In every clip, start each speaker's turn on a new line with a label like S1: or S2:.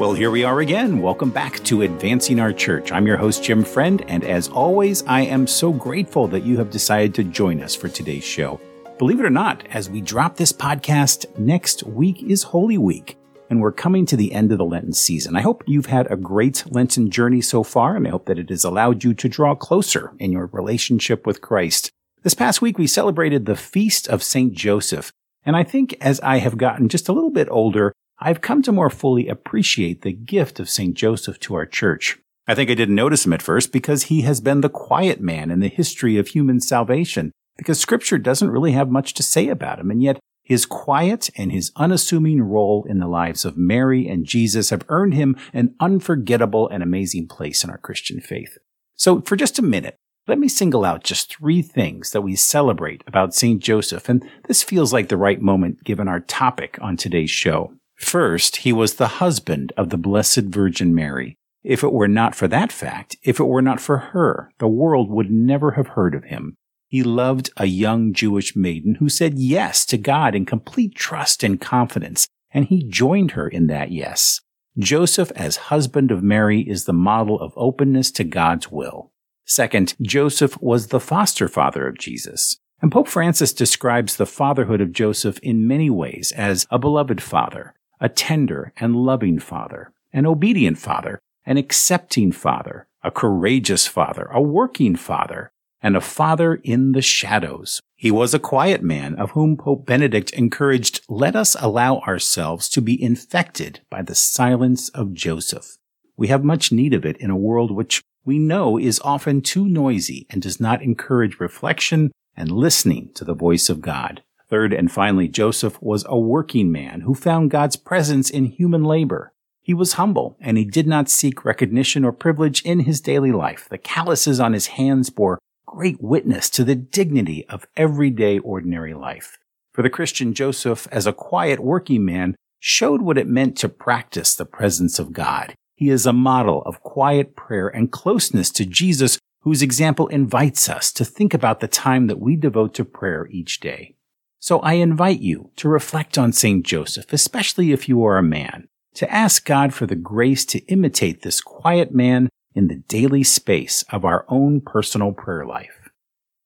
S1: Well, here we are again. Welcome back to Advancing Our Church. I'm your host, Jim Friend, and as always, I am so grateful that you have decided to join us for today's show. Believe it or not, as we drop this podcast, next week is Holy Week, and we're coming to the end of the Lenten season. I hope you've had a great Lenten journey so far, and I hope that it has allowed you to draw closer in your relationship with Christ. This past week, we celebrated the Feast of St. Joseph, and I think as I have gotten just a little bit older, I've come to more fully appreciate the gift of St. Joseph to our church. I think I didn't notice him at first because he has been the quiet man in the history of human salvation, because scripture doesn't really have much to say about him, and yet his quiet and his unassuming role in the lives of Mary and Jesus have earned him an unforgettable and amazing place in our Christian faith. So for just a minute, let me single out just three things that we celebrate about St. Joseph, and this feels like the right moment given our topic on today's show. First, he was the husband of the Blessed Virgin Mary. If it were not for that fact, if it were not for her, the world would never have heard of him. He loved a young Jewish maiden who said yes to God in complete trust and confidence, and he joined her in that yes. Joseph, as husband of Mary, is the model of openness to God's will. Second, Joseph was the foster father of Jesus. And Pope Francis describes the fatherhood of Joseph in many ways as a beloved father, a tender and loving father, an obedient father, an accepting father, a courageous father, a working father, and a father in the shadows. He was a quiet man of whom Pope Benedict encouraged, let us allow ourselves to be infected by the silence of Joseph. We have much need of it in a world which we know is often too noisy and does not encourage reflection and listening to the voice of God. Third and finally, Joseph was a working man who found God's presence in human labor. He was humble and he did not seek recognition or privilege in his daily life. The calluses on his hands bore great witness to the dignity of everyday ordinary life. For the Christian Joseph, as a quiet working man, showed what it meant to practice the presence of God. He is a model of quiet prayer and closeness to Jesus, whose example invites us to think about the time that we devote to prayer each day. So I invite you to reflect on St. Joseph, especially if you are a man, to ask God for the grace to imitate this quiet man in the daily space of our own personal prayer life.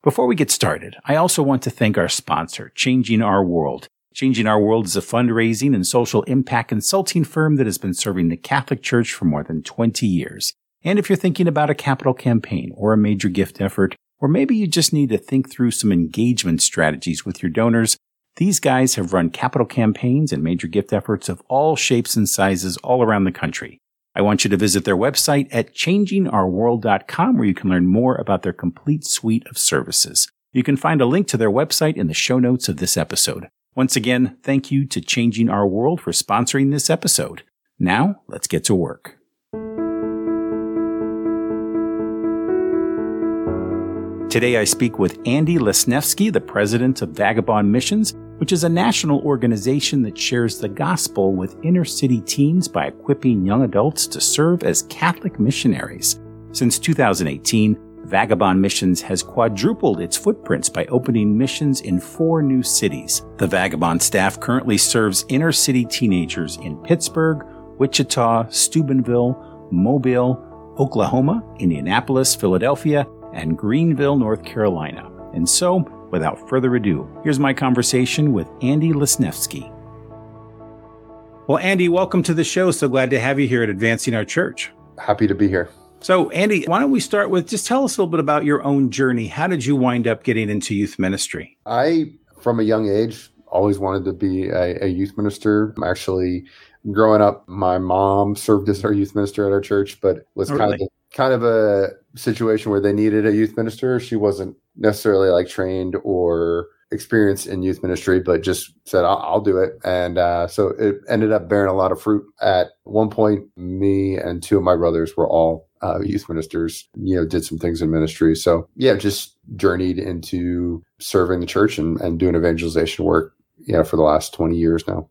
S1: Before we get started, I also want to thank our sponsor, Changing Our World. Changing Our World is a fundraising and social impact consulting firm that has been serving the Catholic Church for more than 20 years. And if you're thinking about a capital campaign or a major gift effort, or maybe you just need to think through some engagement strategies with your donors. These guys have run capital campaigns and major gift efforts of all shapes and sizes all around the country. I want you to visit their website at changingourworld.com where you can learn more about their complete suite of services. You can find a link to their website in the show notes of this episode. Once again, thank you to Changing Our World for sponsoring this episode. Now, let's get to work. Today I speak with Andy Lesnefsky, the president of Vagabond Missions, which is a national organization that shares the gospel with inner city teens by equipping young adults to serve as Catholic missionaries. Since 2018, Vagabond Missions has quadrupled its footprints by opening missions in four new cities. The Vagabond staff currently serves inner city teenagers in Pittsburgh, Wichita, Steubenville, Mobile, Oklahoma, Indianapolis, Philadelphia, and Greenville, North Carolina. And so, without further ado, here's my conversation with Andy Lesnefsky. Well, Andy, welcome to the show. So glad to have you here at Advancing Our Church.
S2: Happy to be here.
S1: So, Andy, why don't we start with just tell us a little bit about your own journey. How did you wind up getting into youth ministry?
S2: I, from a young age, always wanted to be a, a youth minister. Actually, growing up, my mom served as our youth minister at our church, but was oh, kind really? of kind of a situation where they needed a youth minister. She wasn't necessarily like trained or experienced in youth ministry, but just said, I'll, I'll do it. And uh, so it ended up bearing a lot of fruit. At one point, me and two of my brothers were all uh, youth ministers, you know, did some things in ministry. So yeah, just journeyed into serving the church and, and doing evangelization work, you know, for the last 20 years now.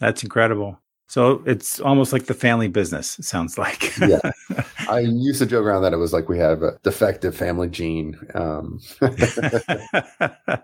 S1: That's incredible.
S3: So it's almost like the family business, it sounds like.
S2: yeah. I used to joke around that it was like we have a defective family gene. Um.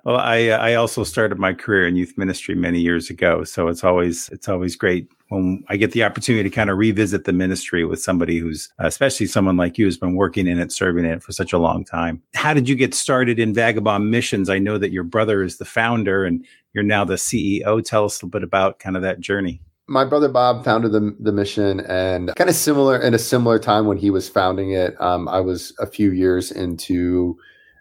S3: well, I uh, I also started my career in youth ministry many years ago, so it's always it's always great when I get the opportunity to kind of revisit the ministry with somebody who's, especially someone like you, who's been working in it, serving in it for such a long time. How did you get started in Vagabond Missions? I know that your brother is the founder and you're now the CEO. Tell us a little bit about kind of that journey
S2: my brother Bob founded the the mission, and kind of similar in a similar time when he was founding it. Um, I was a few years into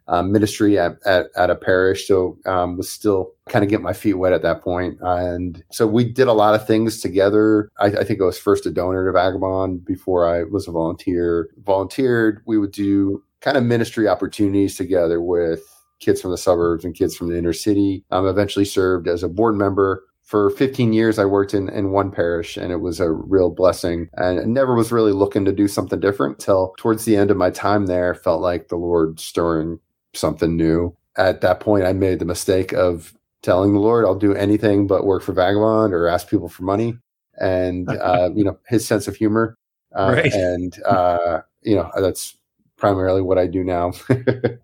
S2: um, ministry at, at, at a parish, so um, was still kind of getting my feet wet at that point. And so we did a lot of things together. I, I think I was first a donor to Vagabond before I was a volunteer. Volunteered, we would do kind of ministry opportunities together with kids from the suburbs and kids from the inner city. Um, eventually served as a board member for 15 years i worked in, in one parish and it was a real blessing and never was really looking to do something different till towards the end of my time there felt like the lord stirring something new. At that point, I made the mistake of telling the Lord, I'll do anything but work for Vagabond or ask people for money. And, uh, you know, his sense of humor. Uh, right. And, uh, you know, that's primarily what I do now.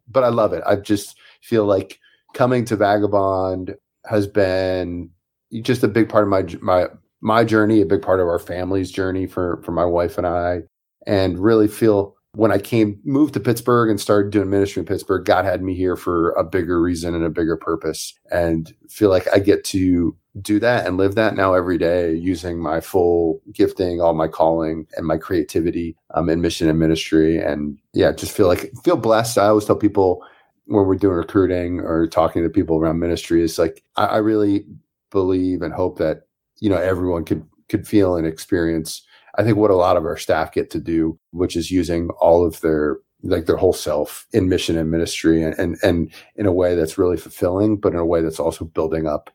S2: but I love it. I just feel like coming to Vagabond has been just a big part of my, my, my journey, a big part of our family's journey for, for my wife and I, and really feel when I came, moved to Pittsburgh and started doing ministry in Pittsburgh, God had me here for a bigger reason and a bigger purpose. And feel like I get to do that and live that now every day using my full gifting, all my calling and my creativity um, in mission and ministry. And yeah, just feel like, feel blessed. I always tell people when we're doing recruiting or talking to people around ministry, it's like, I, I really believe and hope that, you know, everyone could, could feel and experience I think what a lot of our staff get to do, which is using all of their like their whole self in mission and ministry and, and, and in a way that's really fulfilling, but in a way that's also building up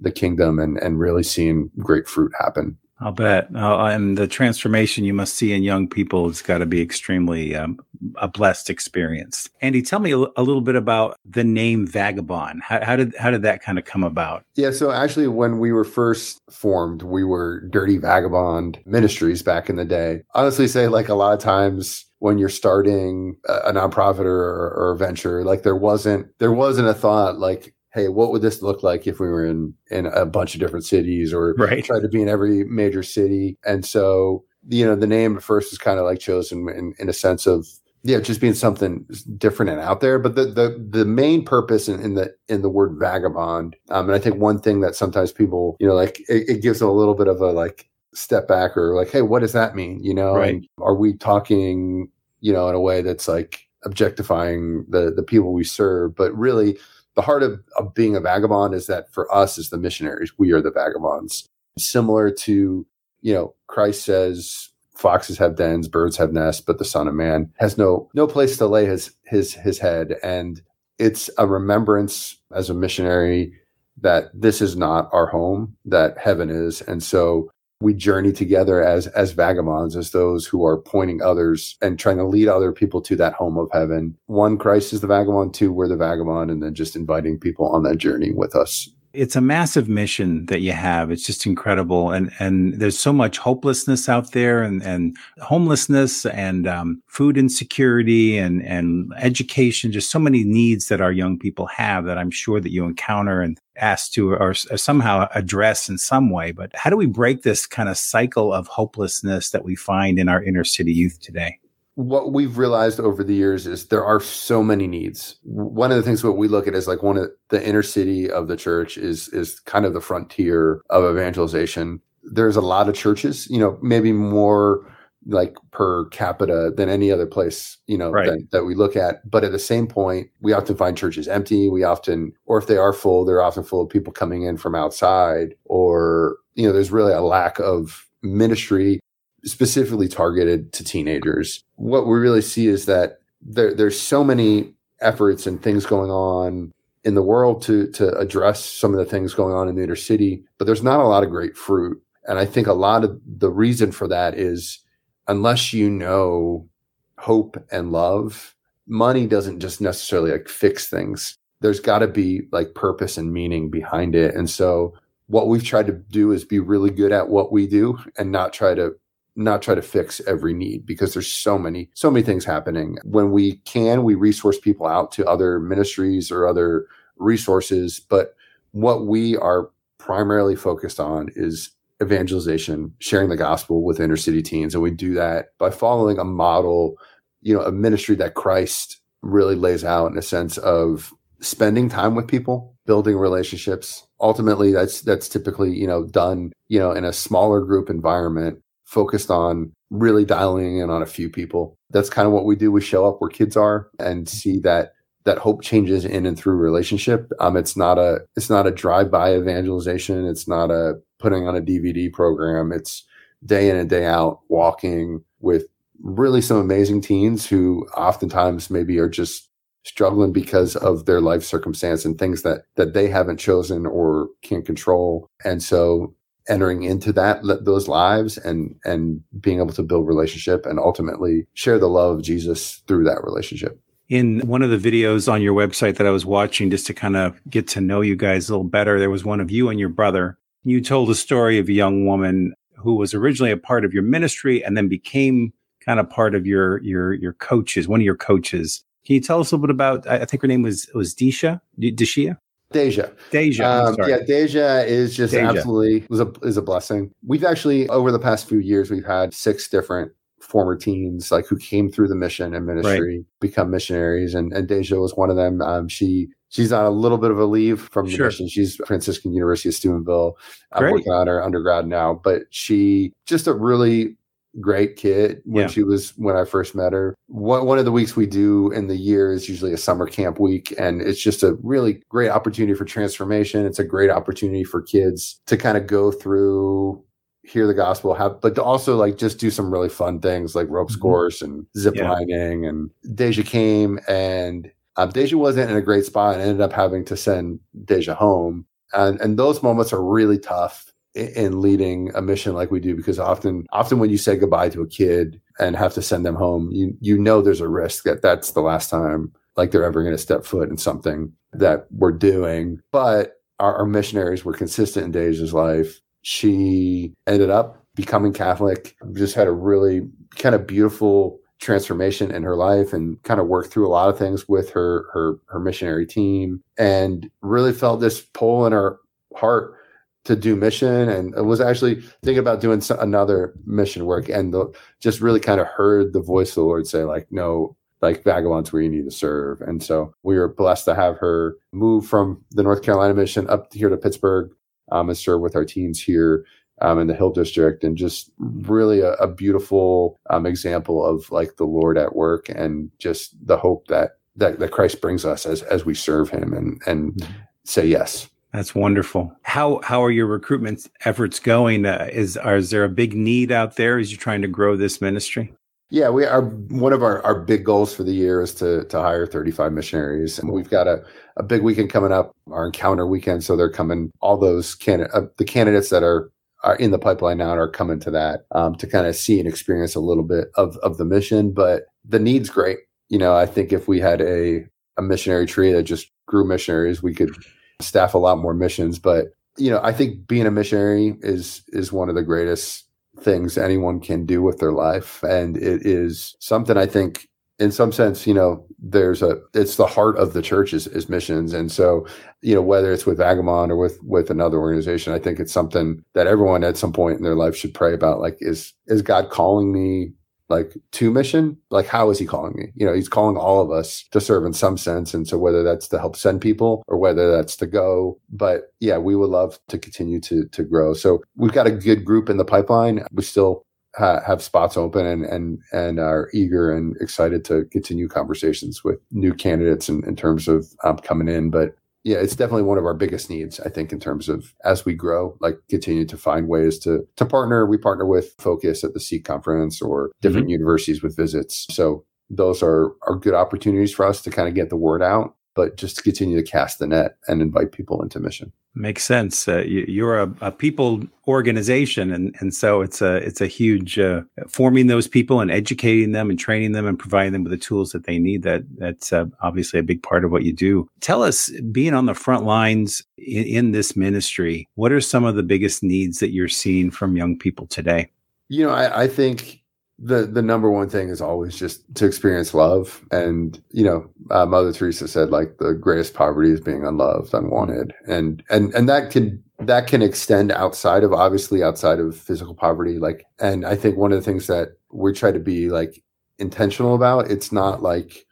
S2: the kingdom and, and really seeing great fruit happen.
S3: I'll bet. Uh, and the transformation you must see in young people has got to be extremely um, a blessed experience. Andy, tell me a, little bit about the name Vagabond. How, how, did how did that kind of come about?
S2: Yeah, so actually, when we were first formed, we were Dirty Vagabond Ministries back in the day. Honestly, say like a lot of times when you're starting a, a nonprofit or, or a venture, like there wasn't there wasn't a thought like hey, what would this look like if we were in in a bunch of different cities or right. try to be in every major city? And so, you know, the name at first is kind of like chosen in, in a sense of yeah, just being something different and out there. But the the the main purpose in, in the in the word vagabond, um, and I think one thing that sometimes people, you know, like it, it gives a little bit of a like step back or like, hey, what does that mean? You know, right. are we talking, you know, in a way that's like objectifying the the people we serve, but really the heart of, of being a vagabond is that for us as the missionaries, we are the vagabonds. Similar to, you know, Christ says, foxes have dens, birds have nests, but the son of man has no, no place to lay his, his, his head. And it's a remembrance as a missionary that this is not our home, that heaven is. And so we journey together as as vagabonds as those who are pointing others and trying to lead other people to that home of heaven. One christ is the vagabond. Two we're the vagabond and then just inviting people on that journey with us
S3: it's a massive mission that you have. It's just incredible, and and there's so much hopelessness out there, and and homelessness, and um, food insecurity, and and education. Just so many needs that our young people have that I'm sure that you encounter and ask to or, or somehow address in some way. But how do we break this kind of cycle of hopelessness that we find in our inner city youth today?
S2: What we've realized over the years is there are so many needs. One of the things what we look at is like one of the inner city of the church is is kind of the frontier of evangelization. There's a lot of churches, you know, maybe more like per capita than any other place, you know, right. that, that we look at. But at the same point, we often find churches empty. We often, or if they are full, they're often full of people coming in from outside, or, you know, there's really a lack of ministry specifically targeted to teenagers. What we really see is that there, there's so many efforts and things going on in the world to to address some of the things going on in the inner city, but there's not a lot of great fruit. And I think a lot of the reason for that is unless you know hope and love, money doesn't just necessarily like fix things. There's got to be like purpose and meaning behind it. And so what we've tried to do is be really good at what we do and not try to not try to fix every need because there's so many so many things happening. When we can we resource people out to other ministries or other resources but what we are primarily focused on is evangelization sharing the gospel with inner city teens and we do that by following a model you know a ministry that christ really lays out in a sense of spending time with people building relationships. Ultimately that's that's typically you know done you know in a smaller group environment focused on really dialing in on a few people. That's kind of what we do we show up where kids are and see that that hope changes in and through relationship. Um it's not a it's not a drive by evangelization. It's not a putting on a dvd program. It's day in and day out walking with really some amazing teens who oftentimes maybe are just struggling because of their life circumstance and things that that they haven't chosen or can't control. And so entering into that those lives and and being able to build relationship and ultimately share the love of Jesus through that relationship
S1: in one of the videos on your website that I was watching just to kind of get to know you guys a little better there was one of you and your brother you told a story of a young woman who was originally a part of your ministry and then became kind of part of your your your coaches one of your coaches can you tell us a little bit about? I think her name was was Disha, Deshia.
S2: Deja.
S1: Deja.
S2: Um, yeah, Deja is just Deja. absolutely is a is a blessing. We've actually over the past few years we've had six different former teens like who came through the mission and ministry right. become missionaries and, and Deja was one of them. Um, she she's on a little bit of a leave from the sure. mission. She's Franciscan University of Steubenville. I'm Great. working on her undergrad now, but she just a really great kid when yeah. she was when I first met her. One one of the weeks we do in the year is usually a summer camp week, and it's just a really great opportunity for transformation. It's a great opportunity for kids to kind of go through hear the gospel have but to also like just do some really fun things like ropes mm-hmm. course and zip yeah. lining and deja came and um, deja wasn't in a great spot and ended up having to send deja home and and those moments are really tough in leading a mission like we do because often often when you say goodbye to a kid and have to send them home you you know there's a risk that that's the last time like they're ever going to step foot in something that we're doing. But our, our missionaries were consistent in Deja's life. She ended up becoming catholic just had a really kind of beautiful transformation in her life and kind of worked through a lot of things with her her her missionary team and really felt this pull in her heart to do mission and was actually thinking about doing another mission work and the, just really kind of heard the voice of the Lord say like, no, like Vagabond's where you need to serve. And so we were blessed to have her move from the North Carolina mission up here to Pittsburgh um, and serve with our teens here um, in the Hill District, and just really a, a beautiful um, example of like the Lord at work and just the hope that that, that Christ brings us as as we serve Him and and mm-hmm. say yes.
S1: That's wonderful. How how are your recruitment efforts going? Uh, is are, is there a big need out there as you're trying to grow this ministry?
S2: Yeah, we are. One of our, our big goals for the year is to to hire 35 missionaries, and we've got a, a big weekend coming up, our encounter weekend. So they're coming. All those can uh, the candidates that are are in the pipeline now are coming to that um, to kind of see and experience a little bit of of the mission. But the need's great. You know, I think if we had a a missionary tree that just grew missionaries, we could staff a lot more missions. But you know, I think being a missionary is is one of the greatest things anyone can do with their life, and it is something I think, in some sense, you know, there's a it's the heart of the church is, is missions, and so you know whether it's with Vagabond or with with another organization, I think it's something that everyone at some point in their life should pray about. Like, is is God calling me like to mission like how is he calling me? You know he's calling all of us to serve in some sense. And so whether that's to help send people or whether that's to go but yeah we would love to continue to to grow. So we've got a good group in the pipeline. We still ha- have spots open and and and are eager and excited to continue conversations with new candidates in, in terms of um, coming in. But yeah, it's definitely one of our biggest needs, I think, in terms of as we grow, like continue to find ways to to partner. We partner with Focus at the Seek conference or different mm-hmm. universities with visits. So those are are good opportunities for us to kind of get the word out, but just to continue to cast the net and invite people into mission.
S1: Makes sense. Uh, you, are a, a, people organization, and and so it's a it's a huge uh, forming those people and educating them and training them and providing them with the tools that they need. That that's uh, obviously a big part of what you do. Tell us, being on the front lines in, in this ministry, what are some of the biggest needs that you're seeing from young people today?
S2: You know, I, I think the the number one thing is always just to experience love. And you know uh, mother teresa said like the greatest poverty is being unloved unwanted. And and and that can that can extend outside of obviously outside of physical poverty. Like and i think one of the things that we try to be like intentional about it's not like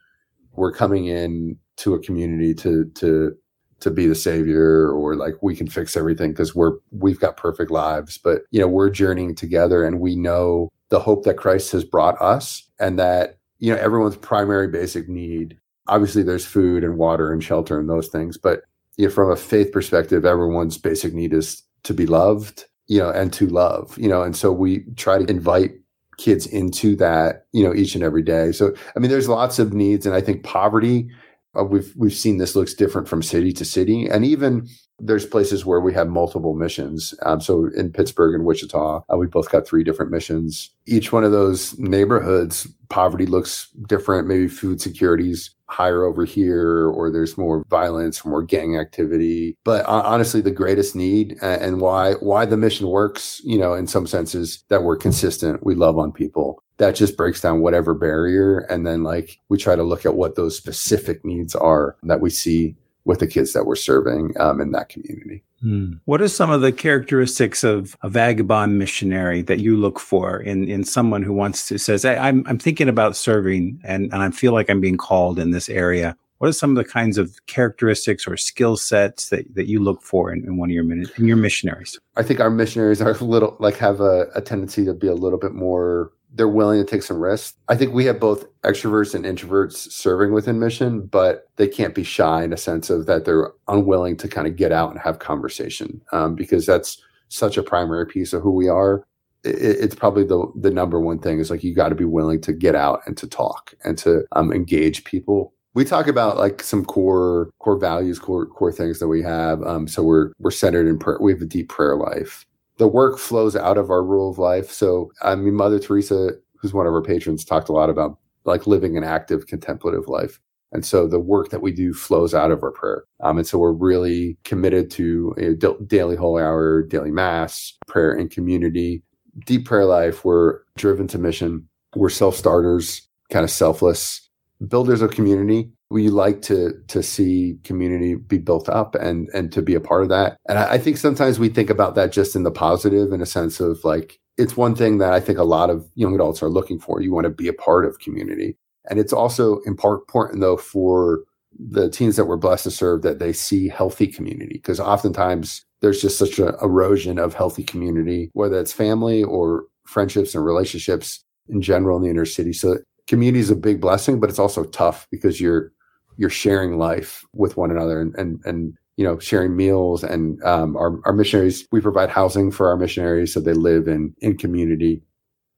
S2: we're coming in to a community to to to be the savior or like we can fix everything because we're we've got perfect lives. But you know we're journeying together and we know the hope that Christ has brought us and that, you know, everyone's primary basic need. Obviously, there's food and water and shelter and those things, but you know, from a faith perspective, everyone's basic need is to be loved, you know, and to love, you know, and so we try to invite kids into that, you know, each and every day. So, I mean, there's lots of needs, and I think poverty uh, we've we've seen this looks different from city to city, and even there's places where we have multiple missions. Um, so in Pittsburgh and Wichita, uh, we both got three different missions. Each one of those neighborhoods, poverty looks different. Maybe food security's higher over here, or there's more violence, more gang activity. But uh, honestly, the greatest need and why why the mission works, you know, in some senses, that we're consistent. We love on people that just breaks down whatever barrier. And then like we try to look at what those specific needs are that we see with the kids that we're serving um, in that community.
S1: Hmm. What are some of the characteristics of a vagabond missionary that you look for in, in someone who wants to says, hey, I'm, I'm thinking about serving and, and I feel like I'm being called in this area. What are some of the kinds of characteristics or skill sets that, that you look for in, in one of your in your missionaries?
S2: I think our missionaries are a little like have a, a tendency to be a little bit more they're willing to take some risks. I think we have both extroverts and introverts serving within mission, but they can't be shy in a sense of that they're unwilling to kind of get out and have conversation um, because that's such a primary piece of who we are. It, it's probably the the number one thing is like you got to be willing to get out and to talk and to um, engage people. We talk about like some core core values, core core things that we have. Um, so we're we're centered in prayer. We have a deep prayer life the work flows out of our rule of life. So, I mean, Mother Teresa, who's one of our patrons, talked a lot about like living an active contemplative life. And so the work that we do flows out of our prayer. Um, and so we're really committed to a daily holy hour, daily mass, prayer and community, deep prayer life. We're driven to mission. We're self starters, kind of selfless builders of community we like to to see community be built up and and to be a part of that. And I, I, think sometimes we think about that just in the positive in a sense of like it's one thing that i think a lot of young adults are looking for. You want to be a part of community. And it's also important though for the teens that we're blessed to serve that they see healthy community because oftentimes there's just such an erosion of healthy community whether it's family or friendships and relationships in general in the inner city. So community is a big blessing but it's also tough because you're you're sharing life with one another and and, and you know sharing meals and um, our, our missionaries we provide housing for our missionaries so they live in in community.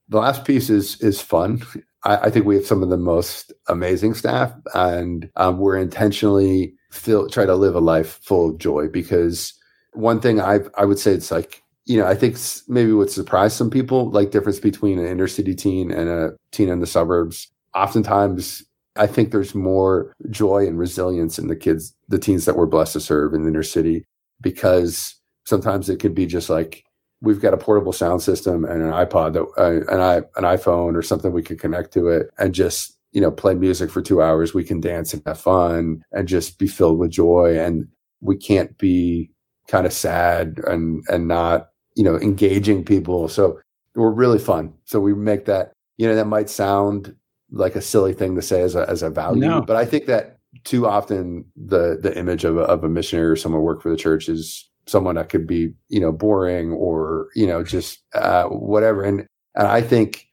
S2: The last piece is is fun. I, I think we have some of the most amazing staff and um, we're intentionally try to live a life full of joy because one thing i i would say it's like you know i think maybe what surprise some people like difference between an inner city teen and a teen in the suburbs oftentimes I think there's more joy and resilience in the kids, the teens that we're blessed to serve in the inner city, because sometimes it could be just like we've got a portable sound system and an iPod, that, uh, an i an iPhone or something we can connect to it, and just you know play music for two hours. We can dance and have fun and just be filled with joy, and we can't be kind of sad and and not you know engaging people. So we're really fun. So we make that you know that might sound like a silly thing to say as a as a value, no. but I think that too often the the image of a, of a missionary or someone work for the church is someone that could be you know boring or you know just uh, whatever. And and I think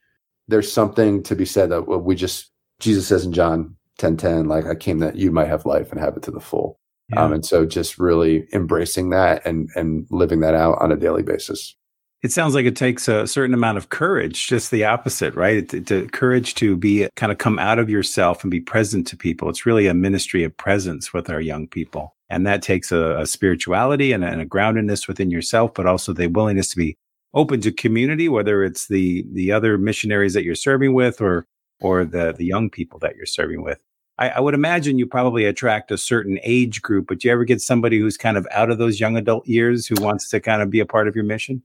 S2: there's something to be said that we just Jesus says in John ten ten like I came that you might have life and have it to the full. Yeah. Um, and so just really embracing that and and living that out on a daily basis.
S3: It sounds like it takes a certain amount of courage, just the opposite, right? It, it, courage to be kind of come out of yourself and be present to people. It's really a ministry of presence with our young people. And that takes a, a spirituality and a, and a groundedness within yourself, but also the willingness to be open to community, whether it's the, the other missionaries that you're serving with or, or the, the young people that you're serving with. I, I, would imagine you probably attract a certain age group, but do you ever get somebody who's kind of out of those young adult years who wants to kind of be a part of your mission?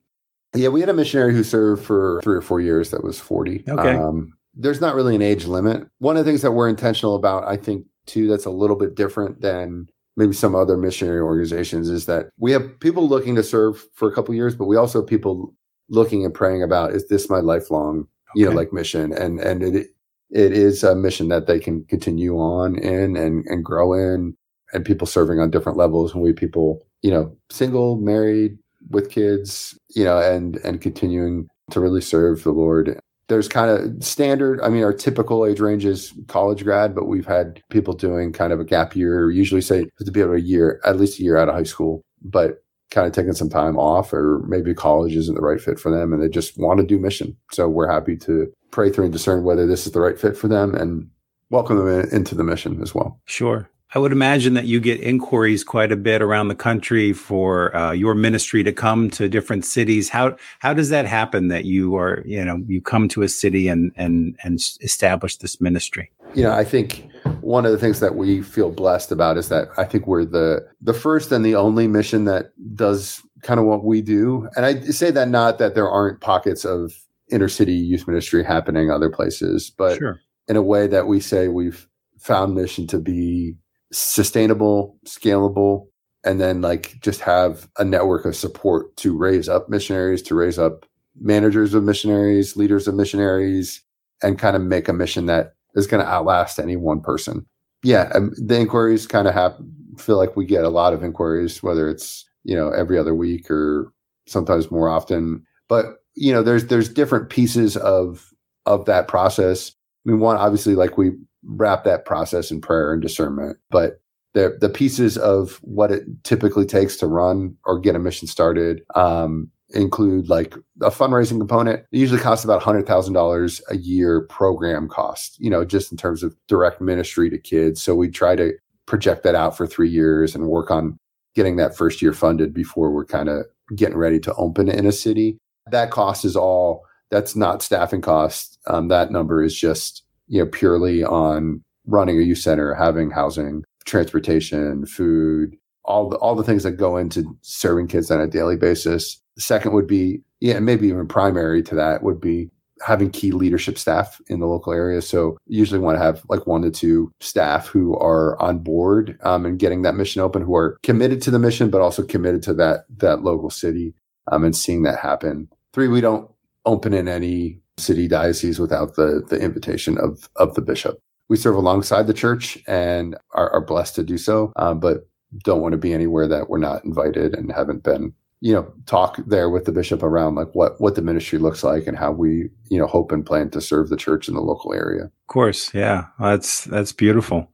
S2: Yeah, we had a missionary who served for three or four years that was 40.
S3: Okay. Um,
S2: there's not really an age limit. One of the things that we're intentional about, I think, too, that's a little bit different than maybe some other missionary organizations is that we have people looking to serve for a couple years, but we also have people looking and praying about, is this my lifelong, okay. you know, like mission? And, and it, it is a mission that they can continue on in and, and grow in and people serving on different levels and we people, you know, single, married, with kids, you know, and and continuing to really serve the Lord. There's kind of standard, I mean, our typical age range is college grad, but we've had people doing kind of a gap year, usually say to be able a year, at least a year out of high school, but kind of taking some time off or maybe college isn't the right fit for them and they just want to do mission. So we're happy to pray through and discern whether this is the right fit for them and welcome them in, into the mission as well.
S3: Sure. I would imagine that you get inquiries quite a bit around the country for uh, your ministry to come to different cities. How how does that happen? That you are you know you come to a city and and and establish this ministry.
S2: You know, I think one of the things that we feel blessed about is that I think we're the the first and the only mission that does kind of what we do. And I say that not that there aren't pockets of inner city youth ministry happening other places, but sure. in a way that we say we've found mission to be sustainable, scalable, and then like just have a network of support to raise up missionaries, to raise up managers of missionaries, leaders of missionaries, and kind of make a mission that is going to outlast any one person. Yeah, the inquiries kind of have feel like we get a lot of inquiries, whether it's you know every other week or sometimes more often. But you know, there's there's different pieces of of that process. I mean, one obviously like we wrap that process in prayer and discernment. But the the pieces of what it typically takes to run or get a mission started um, include like a fundraising component. It usually costs about hundred thousand dollars a year program cost. You know, just in terms of direct ministry to kids. So we try to project that out for three years and work on getting that first year funded before we're kind of getting ready to open in a city. That cost is all. That's not staffing costs. Um, that number is just you know, purely on running a youth center, having housing, transportation, food, all the all the things that go into serving kids on a daily basis. The second would be, yeah, maybe even primary to that would be having key leadership staff in the local area. So usually want to have like one to two staff who are on board um, and getting that mission open, who are committed to the mission, but also committed to that that local city um, and seeing that happen. Three, we don't open in any city diocese without the the invitation of of the bishop. We serve alongside the church and are, are blessed to do so, um, but don't want to be anywhere that we're not invited and haven't been. You know, talk there with the bishop around like what what the ministry looks like and how we you know hope and plan to serve the church in the local area.
S3: Of course, yeah, that's that's beautiful.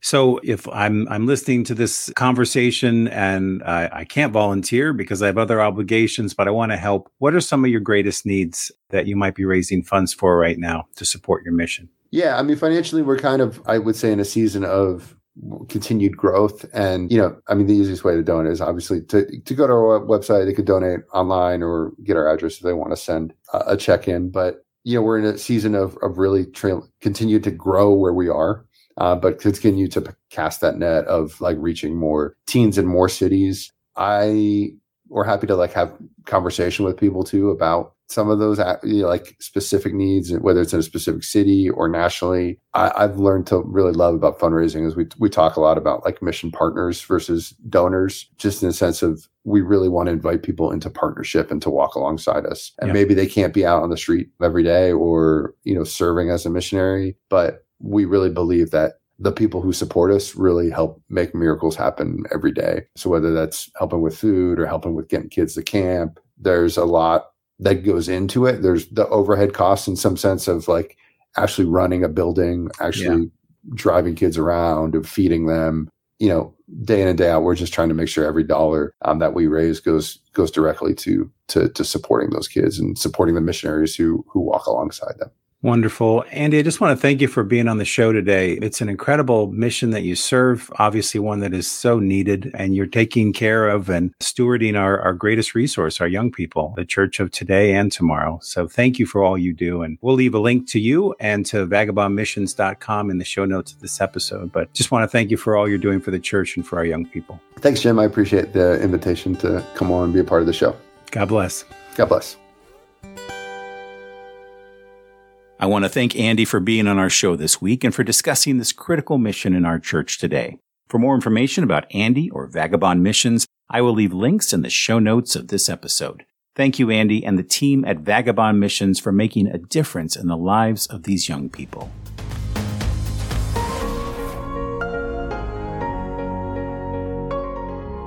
S3: So if I'm I'm listening to this conversation and I, I can't volunteer because I have other obligations, but I want to help, what are some of your greatest needs that you might be raising funds for right now to support your mission?
S2: Yeah, I mean financially we're kind of I would say in a season of continued growth. And you know i mean the easiest way to donate is obviously to, to go to our website. They could donate online or get our address if they want to send a, a check in. But you know we're in a season of, of really tra- continue to grow where we are uh, but continue to cast that net of like reaching more teens in more cities. I we're happy to like have conversation with people too about some of those you know, like specific needs, whether it's in a specific city or nationally. I, have learned to really love about fundraising is we we talk a lot about like mission partners versus donors, just in the sense of we really want to invite people into partnership and to walk alongside us. And yeah. maybe they can't be out on the street every day or you know serving as a missionary, but we really believe that the people who support us really help make miracles happen every day. So whether that's helping with food or helping with getting kids to camp, there's a lot that goes into it. There's the overhead costs in some sense of like actually running a building, actually yeah. driving kids around and feeding them. you know, day in and day out, we're just trying to make sure every dollar um, that we raise goes goes directly to, to to supporting those kids and supporting the missionaries who who walk alongside them.
S1: Wonderful. Andy, I just want to thank you for being on the show today. It's an incredible mission that you serve, obviously one that is so needed, and you're taking care of and stewarding our, our greatest resource, our young people, the church of today and tomorrow. So thank you for all you do. And we'll leave a link to you and to vagabondmissions.com in the show notes of this episode. But just want to thank you for all you're doing for the church and for our young people.
S2: Thanks, Jim. I appreciate the invitation to come on and be a part of the show.
S1: God bless.
S2: God bless.
S1: I want to thank Andy for being on our show this week and for discussing this critical mission in our church today. For more information about Andy or Vagabond Missions, I will leave links in the show notes of this episode. Thank you, Andy, and the team at Vagabond Missions for making a difference in the lives of these young people.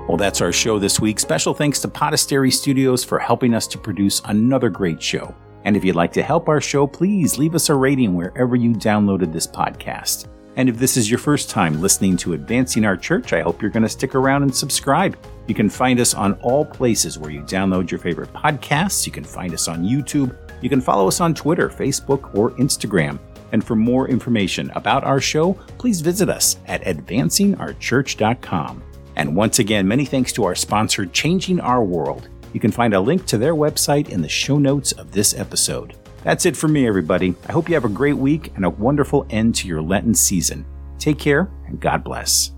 S1: Well, that's our show this week. Special thanks to Podastery Studios for helping us to produce another great show. And if you'd like to help our show, please leave us a rating wherever you downloaded this podcast. And if this is your first time listening to Advancing Our Church, I hope you're going to stick around and subscribe. You can find us on all places where you download your favorite podcasts. You can find us on YouTube. You can follow us on Twitter, Facebook, or Instagram. And for more information about our show, please visit us at advancingourchurch.com. And once again, many thanks to our sponsor, Changing Our World. You can find a link to their website in the show notes of this episode. That's it for me, everybody. I hope you have a great week and a wonderful end to your Lenten season. Take care and God bless.